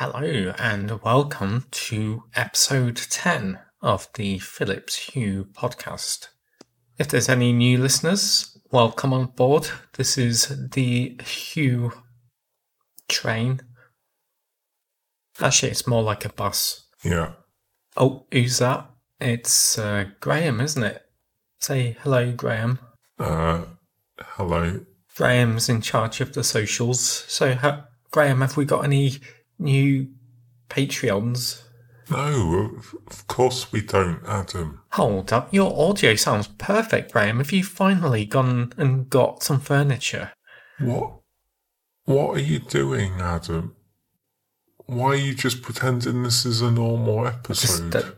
Hello, and welcome to episode 10 of the Philips Hue podcast. If there's any new listeners, welcome on board. This is the Hue train. Actually, it's more like a bus. Yeah. Oh, who's that? It's uh, Graham, isn't it? Say hello, Graham. Uh, hello. Graham's in charge of the socials. So, ha- Graham, have we got any new Patreons? No, of, course we don't, Adam. Hold up, your audio sounds perfect, Graham. Have you finally gone and got some furniture? What? What are you doing, Adam? Why are you just pretending this is a normal episode? Just, uh,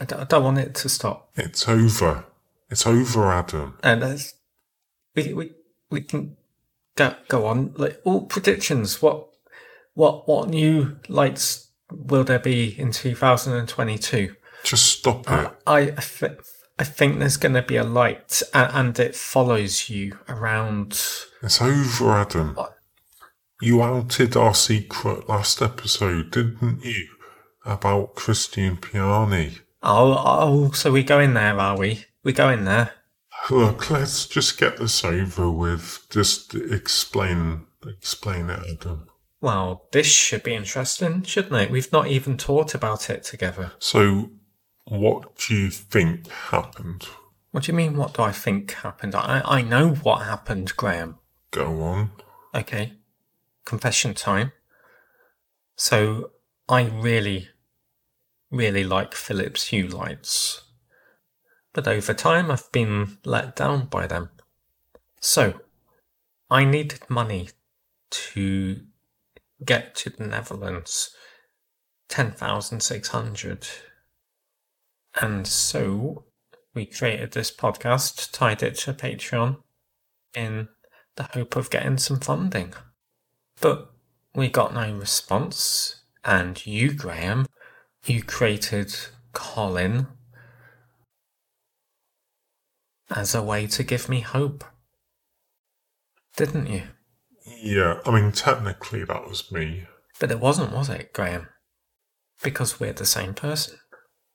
I don't, I don't want it to stop. It's over. It's over, Adam. And we, we, we can go, go on. Like, all predictions. What, what, what new lights will there be in 2022? Just stop it. Uh, I, I, th- I think there's going to be a light and, and it follows you around. It's over, Adam. What? You outed our secret last episode, didn't you? About Christian Piani. Oh, oh, so we go in there, are we? We go in there. Look, let's just get this over with. Just explain, explain it, Adam. Well, this should be interesting, shouldn't it? We've not even talked about it together. So, what do you think happened? What do you mean, what do I think happened? I, I know what happened, Graham. Go on. Okay. Confession time. So, I really, really like Philips Hue lights. But over time, I've been let down by them. So, I needed money to get to the Netherlands. 10,600. And so we created this podcast, tied it to Patreon in the hope of getting some funding. But we got no response. And you, Graham, you created Colin as a way to give me hope. Didn't you? Yeah, I mean, technically that was me. But it wasn't, was it, Graham? Because we're the same person.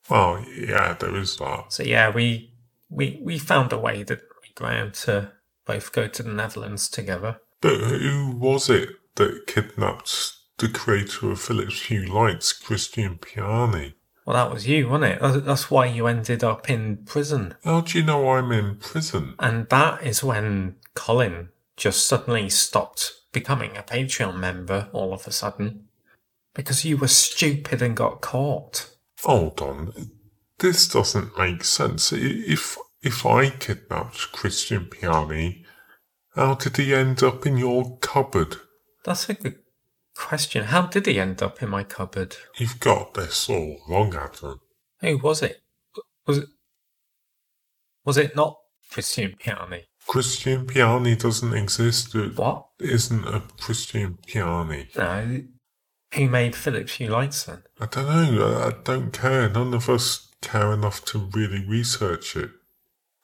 Well, yeah, there is that. So yeah, we we we found a way that we Graham to both go to the Netherlands together. But who was it that kidnapped the creator of Philips Hue Lights, Christian Piani? Well, that was you, wasn't it? That's- That's why you ended up in prison. How do you know I'm in prison? And that is when Colin just suddenly stopped becoming a Patreon member all of a sudden. Because you were stupid and got caught. Hold on, this doesn't make sense. If if I kidnapped Christian Piani, how did he end up in your cupboard? That's a good question. How did he end up in my cupboard? You've got this all wrong, Adam. Who was it? Was it was it not Christian Piani? Christian Piani doesn't exist. It What? isn't a Christian Piani. No. Who made Philips Hue lights then? I don't know. I I don't care. None of us care enough to really research it.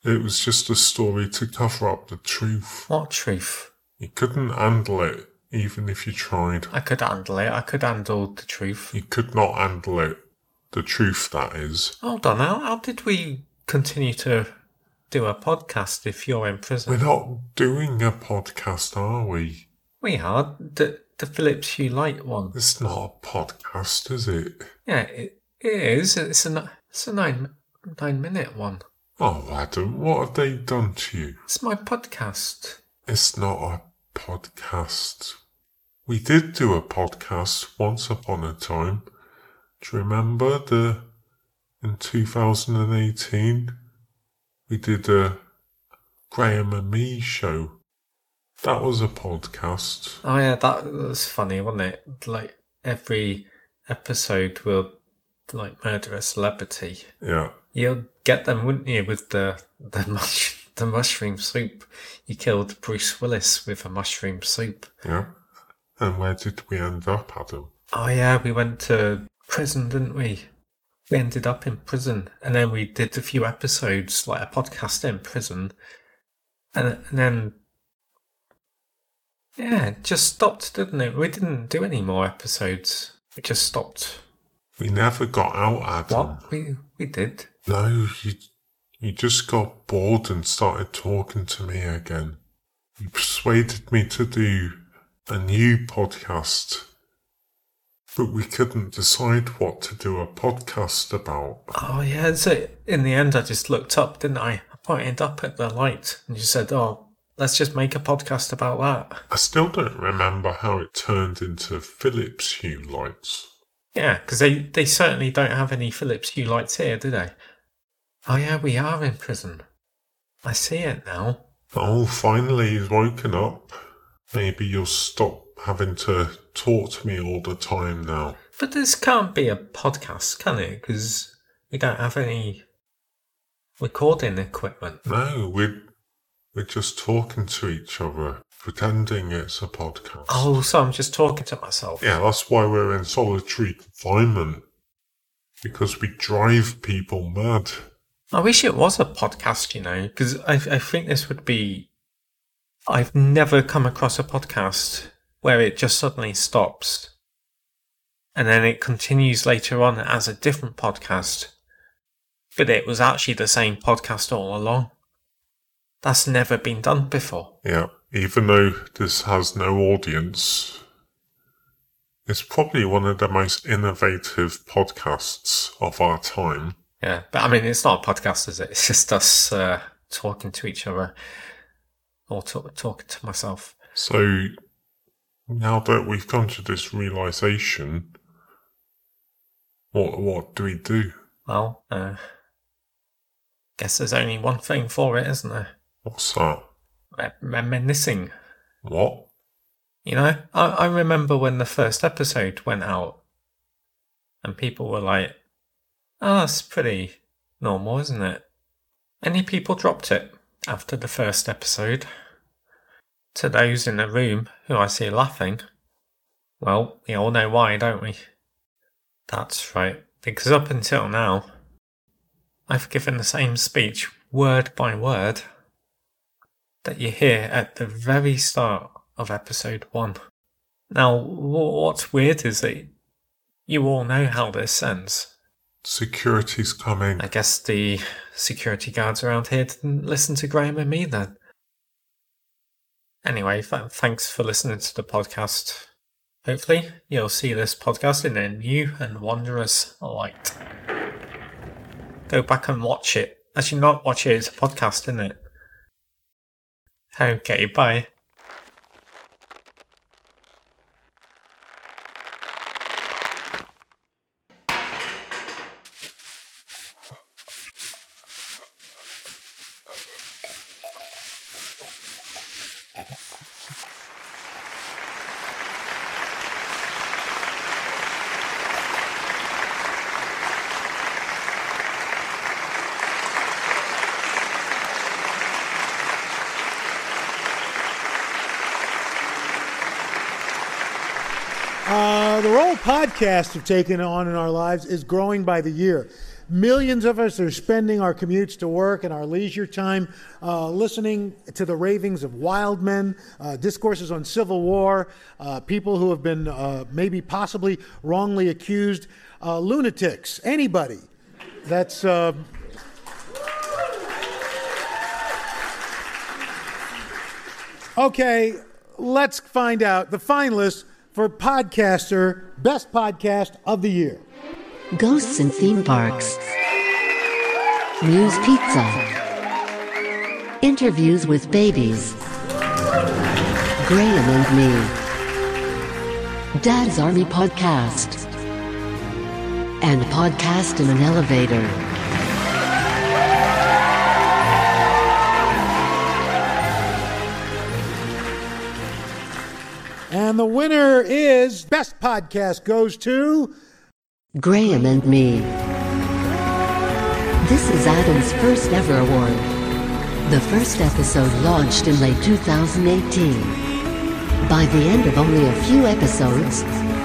It was just a story to cover up the truth. What truth? You couldn't handle it, even if you tried. I could handle it. I could handle the truth. You could not handle it. The truth, that is. Hold on. How, how did we continue to do a podcast if you're in prison. We're not doing a podcast, are we? We are. The, the Philips Hue light one. It's not a podcast, is it? Yeah, it, it is. It's a, it's a nine, nine minute one. Oh, Adam, what have they done to you? It's my podcast. It's not a podcast. We did do a podcast once upon a time. Do you remember the in 2018 we did a Graham and Me show? That was a podcast. Oh yeah, that was funny, wasn't it? Like every episode will like murder a celebrity. Yeah. You'll get them, wouldn't you, with the the mush, the mushroom soup? You killed Bruce Willis with a mushroom soup. Yeah. And where did we end up, Adam? Oh yeah, we went to prison, didn't we? We ended up in prison, and then we did a few episodes, like a podcast in prison, and, and then Yeah, it just stopped, didn't it? We didn't do any more episodes. We just stopped. We never got out, Adam. What? We we did. No, you, you just got bored and started talking to me again. You persuaded me to do a new podcast, but we couldn't decide what to do a podcast about. Oh yeah. So in the end, I just looked up, didn't I? I pointed up at the light, and you said, "Oh, let's just make a podcast about that." I still don't remember how it turned into Philips Hue lights. Yeah, because they they certainly don't have any Philips Hue lights here, do they? Oh yeah, we are in prison. I see it now. Oh, finally he's woken up. Maybe you'll stop having to talk to me all the time now. But this can't be a podcast, can it? Because we don't have any recording equipment. No, we're, we're just talking to each other, pretending it's a podcast. Oh, so I'm just talking to myself. Yeah, that's why we're in solitary confinement. Because we drive people mad. I wish it was a podcast, you know, because I, I think this would be. I've never come across a podcast where it just suddenly stops and then it continues later on as a different podcast, but it was actually the same podcast all along. That's never been done before. Yeah, even though this has no audience, it's probably one of the most innovative podcasts of our time. Yeah, but I mean, it's not a podcast, is it? It's just us uh, talking to each other or talk, talking to myself. So now that we've come to this realization, what what do we do? Well, uh, guess there's only one thing for it, isn't there? What's that? Re- Reminiscing. What? You know, I, I remember when the first episode went out and people were like, oh, that's pretty normal, isn't it? Any people dropped it after the first episode. To those in the room who I see laughing, well, we all know why, don't we? That's right, because up until now, I've given the same speech, word by word, that you hear at the very start of episode one. Now, wh- what's weird is that you all know how this ends. Security's coming. I guess the security guards around here didn't listen to Graham and me then. Anyway, th- thanks for listening to the podcast. Hopefully, you'll see this podcast in a new and wondrous light. Go back and watch it. Actually, not watch it, it's a podcast, isn't it? Okay, bye. The role podcasts have taken on in our lives is growing by the year. Millions of us are spending our commutes to work and our leisure time uh, listening to the ravings of wild men, uh, discourses on civil war, uh, people who have been uh, maybe possibly wrongly accused, uh, lunatics, anybody. That's. Uh, Okay, let's find out the finalists for podcaster best podcast of the year. Ghosts in theme parks. News Pizza. Interviews with babies. Graham and me. Dad's Army Podcast. And Podcast in an Elevator. And the winner is best podcast goes to Graham and me. This is Adam's first ever award. The first episode launched in late 2018. By the end of only a few episodes,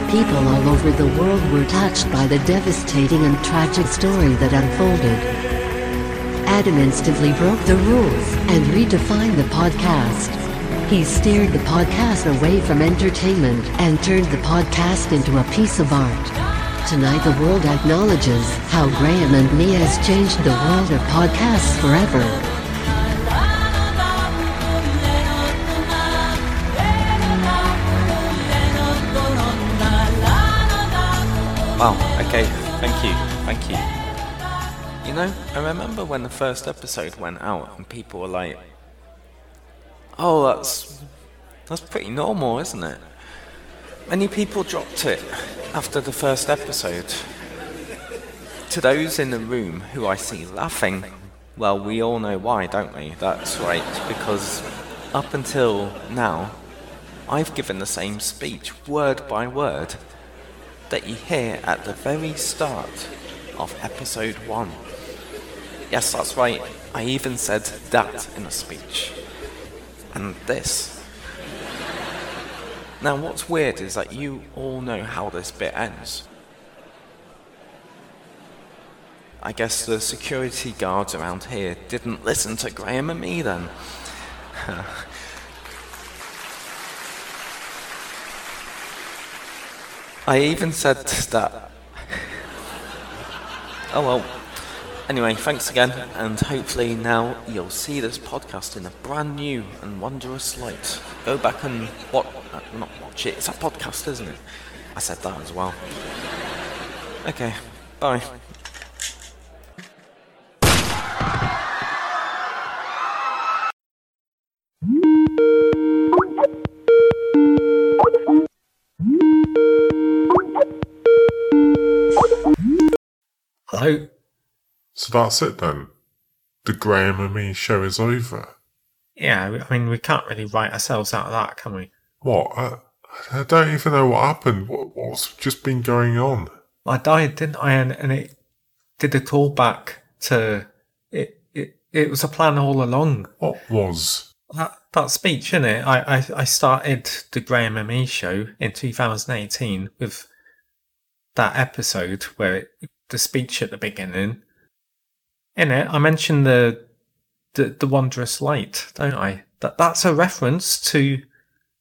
people all over the world were touched by the devastating and tragic story that unfolded. Adam instantly broke the rules and redefined the podcast. He steered the podcast away from entertainment and turned the podcast into a piece of art. Tonight the world acknowledges how Graham and Me has changed the world of podcasts forever. Wow, okay, thank you, thank you. You know, I remember when the first episode went out and people were like, oh, that's, that's pretty normal, isn't it? Many people dropped it after the first episode. To those in the room who I see laughing, well, we all know why, don't we? That's right, because up until now, I've given the same speech, word by word, that you hear at the very start of episode 1. Yes, that's right, I even said that in a speech. And this. Now, what's weird is that you all know how this bit ends. I guess the security guards around here didn't listen to Graham and me then. I even said that. Oh well. Anyway, thanks again, and hopefully now you'll see this podcast in a brand new and wondrous light. Go back and what? Uh, not watch it. It's a podcast, isn't it? I said that as well. Okay. Bye. Hello? So that's it then. The Graham and Me show is over. Yeah, I mean, we can't really write ourselves out of that, can we? What? I, I don't even know what happened. What, what's just been going on? I died, didn't I? And, and it did a callback to it, it. It was a plan all along. What was? That that speech, innit? I, I I started the Graham and Me show in 2018 with that episode where it, the speech at the beginning. In it, I mentioned the the the wondrous light, don't I? That that's a reference to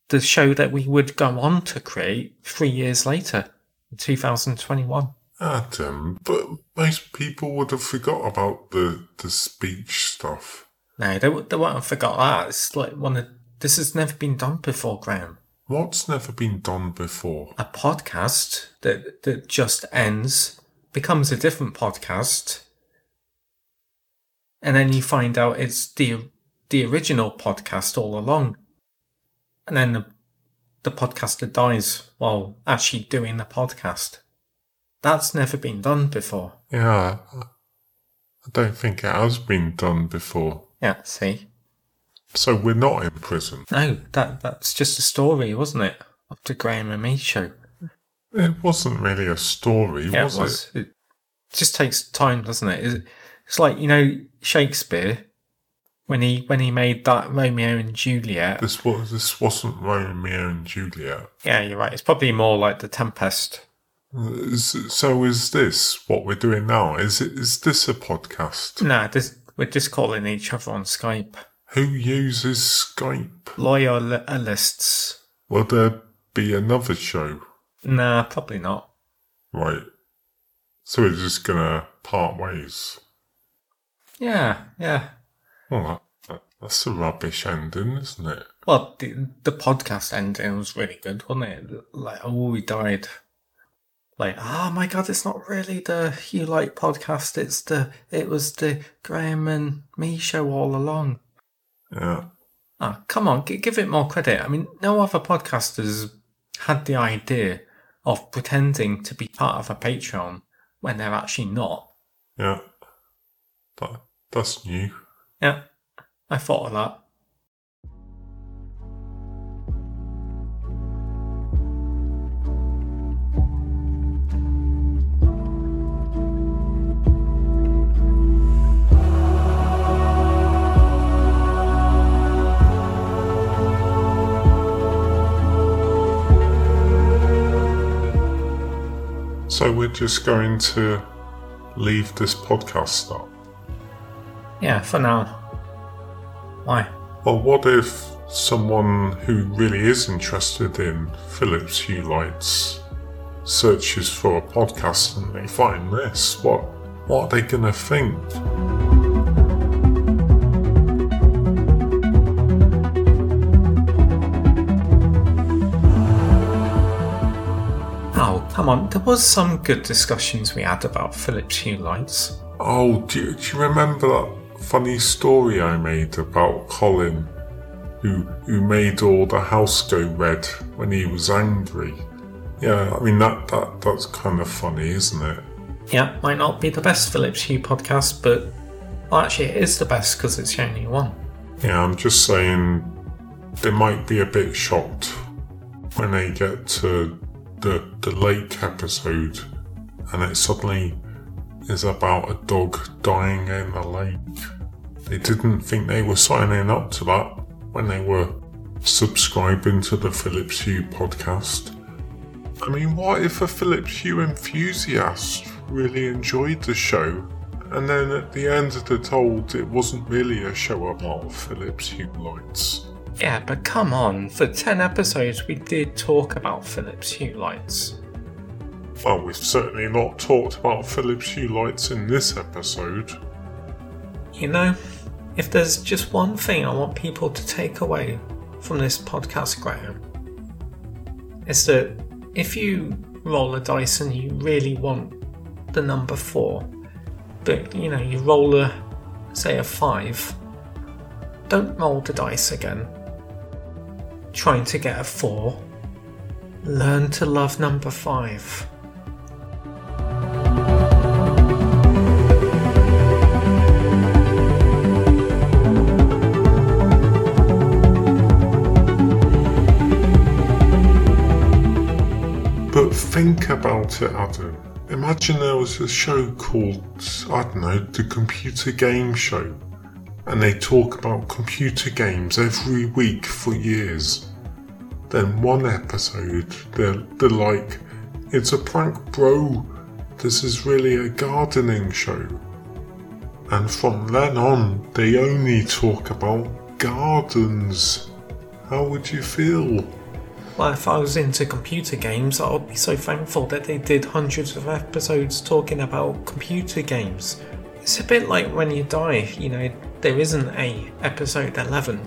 the show that we would go on to create three years later, in 2021. Adam, but most people would have forgot about the, the speech stuff. No, they, they won't have forgot that. It's like one of this has never been done before, Graham. What's never been done before? A podcast that that just ends becomes a different podcast, and then you find out it's the the original podcast all along, and then the the podcaster dies while actually doing the podcast. That's never been done before. Yeah, I don't think it has been done before. Yeah, see. So we're not in prison. No, that that's just a story, wasn't it? Of the Graham and Me show. It wasn't really a story, Yeah, was it was. It just takes time, doesn't it? It's- It's like you know Shakespeare when he when he made that Romeo and Juliet. This was this wasn't Romeo and Juliet. Yeah, you're right. It's probably more like the Tempest. So is this what we're doing now? Is it is this a podcast? Nah, this, we're just calling each other on Skype. Who uses Skype? Loyalists. Will there be another show? Nah, probably not. Right. So we're just gonna part ways. Yeah, yeah. Well, that, that, that's a rubbish ending, isn't it? Well, the, the podcast ending was really good, wasn't it? Like, oh, we died. Like, oh my god, it's not really the Hue Light podcast. It's the, it was the Graham and me show all along. Yeah. Ah, come on, g- give it more credit. I mean, no other podcasters had the idea of pretending to be part of a Patreon when they're actually not. Yeah. That that's new. Yeah, I thought of that. So we're just going to leave this podcast up. Yeah, for now. Why? Well, what if someone who really is interested in Philips Hue lights searches for a podcast and they find this, what what are they gonna think? Oh, come on, there was some good discussions we had about Philips Hue lights. Oh, do you, do you remember that funny story I made about Colin, who who made all the house go red when he was angry? Yeah, I mean that that that's kind of funny, isn't it? Yeah, might not be the best Philips Hue podcast, but well, actually, it is the best because it's the only one. Yeah, I'm just saying they might be a bit shocked when they get to the the lake episode and it suddenly is about a dog dying in the lake. They didn't think they were signing up to that when they were subscribing to the Philips Hue podcast. I mean, what if a Philips Hue enthusiast really enjoyed the show and then at the end they're told it wasn't really a show about Philips Hue lights? Yeah, but come on, for 10 episodes we did talk about Philips Hue lights. Well, we've certainly not talked about Philips Hue lights in this episode. You know, if there's just one thing I want people to take away from this podcast, Graham, it's that if you roll a dice and you really want the number four, but you know, you roll a, say, a five, don't roll the dice again. Trying to get a four. Learn to love number five. Adam. Imagine there was a show called, I don't know, the Computer Game Show. And they talk about computer games every week for years. Then one episode, they're, they're like, it's a prank, bro. This is really a gardening show. And from then on, they only talk about gardens. How would you feel? Well, if I was into computer games, I would be so thankful that they did hundreds of episodes talking about computer games. It's a bit like when you die, you know, there isn't a episode 11,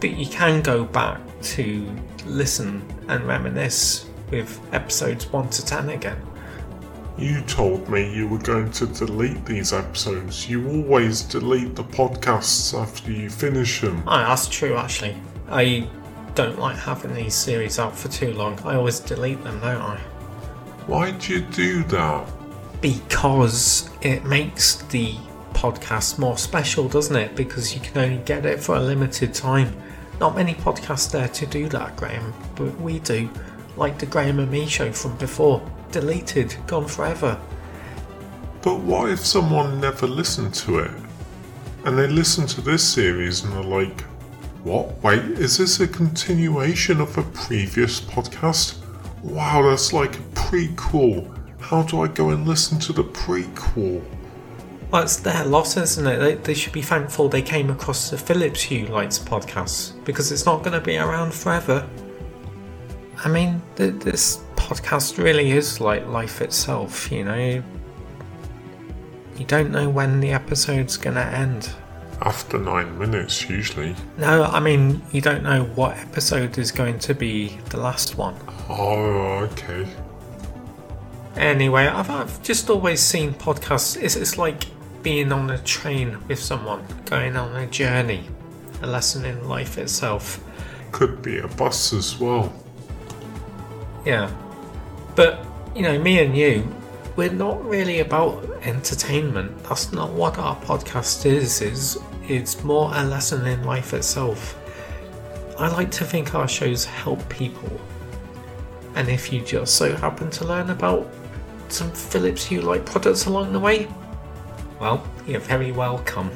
but you can go back to listen and reminisce with episodes 1 to 10 again. You told me you were going to delete these episodes. You always delete the podcasts after you finish them. Oh, that's true, actually. I don't like having these series out for too long. I always delete them, don't I? Why do you do that? Because it makes the podcast more special, doesn't it? Because you can only get it for a limited time. Not many podcasts there to do that, Graham, but we do. Like the Graham and Me show from before. Deleted, gone forever. But what if someone never listened to it? And they listen to this series and they're like, what? Wait, is this a continuation of a previous podcast? Wow, that's like a prequel. How do I go and listen to the prequel? Well, it's their loss, isn't it? They, they should be thankful they came across the Philips Hue Lights podcast because it's not going to be around forever. I mean, th- this podcast really is like life itself, you know. You don't know when the episode's going to end. After nine minutes, usually. No, I mean, you don't know what episode is going to be the last one. Oh, okay. Anyway, I've, I've just always seen podcasts, it's, it's like being on a train with someone, going on a journey, a lesson in life itself. Could be a bus as well. Yeah. But, you know, me and you, we're not really about entertainment. That's not what our podcast is. Is it's more a lesson in life itself. I like to think our shows help people. And if you just so happen to learn about some Philips Hue Light products along the way, well, you're very welcome.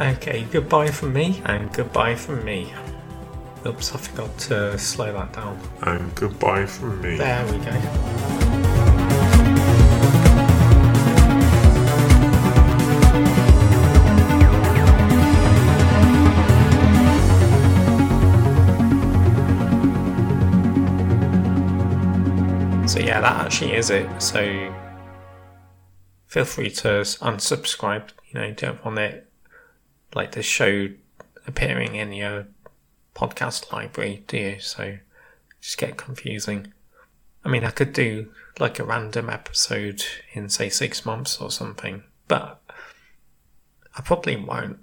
Okay, goodbye from me, and goodbye from me. Oops, I forgot to slow that down. And goodbye from me. There we go. Yeah, that actually is it. So feel free to unsubscribe. You know, don't want it like the show appearing in your podcast library, do you? So just get confusing. I mean, I could do like a random episode in say six months or something, but I probably won't.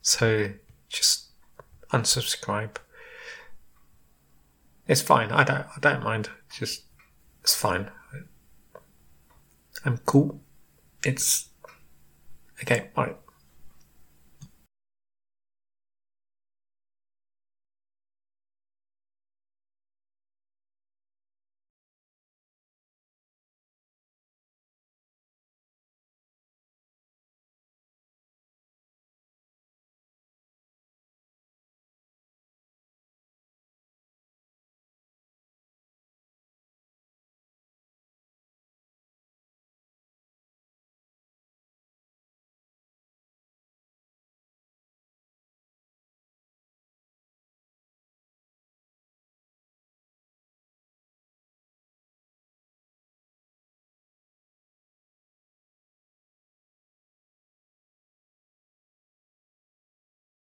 So just unsubscribe. It's fine. I don't. I don't mind. Just it's fine. I'm cool. It's okay. Bye.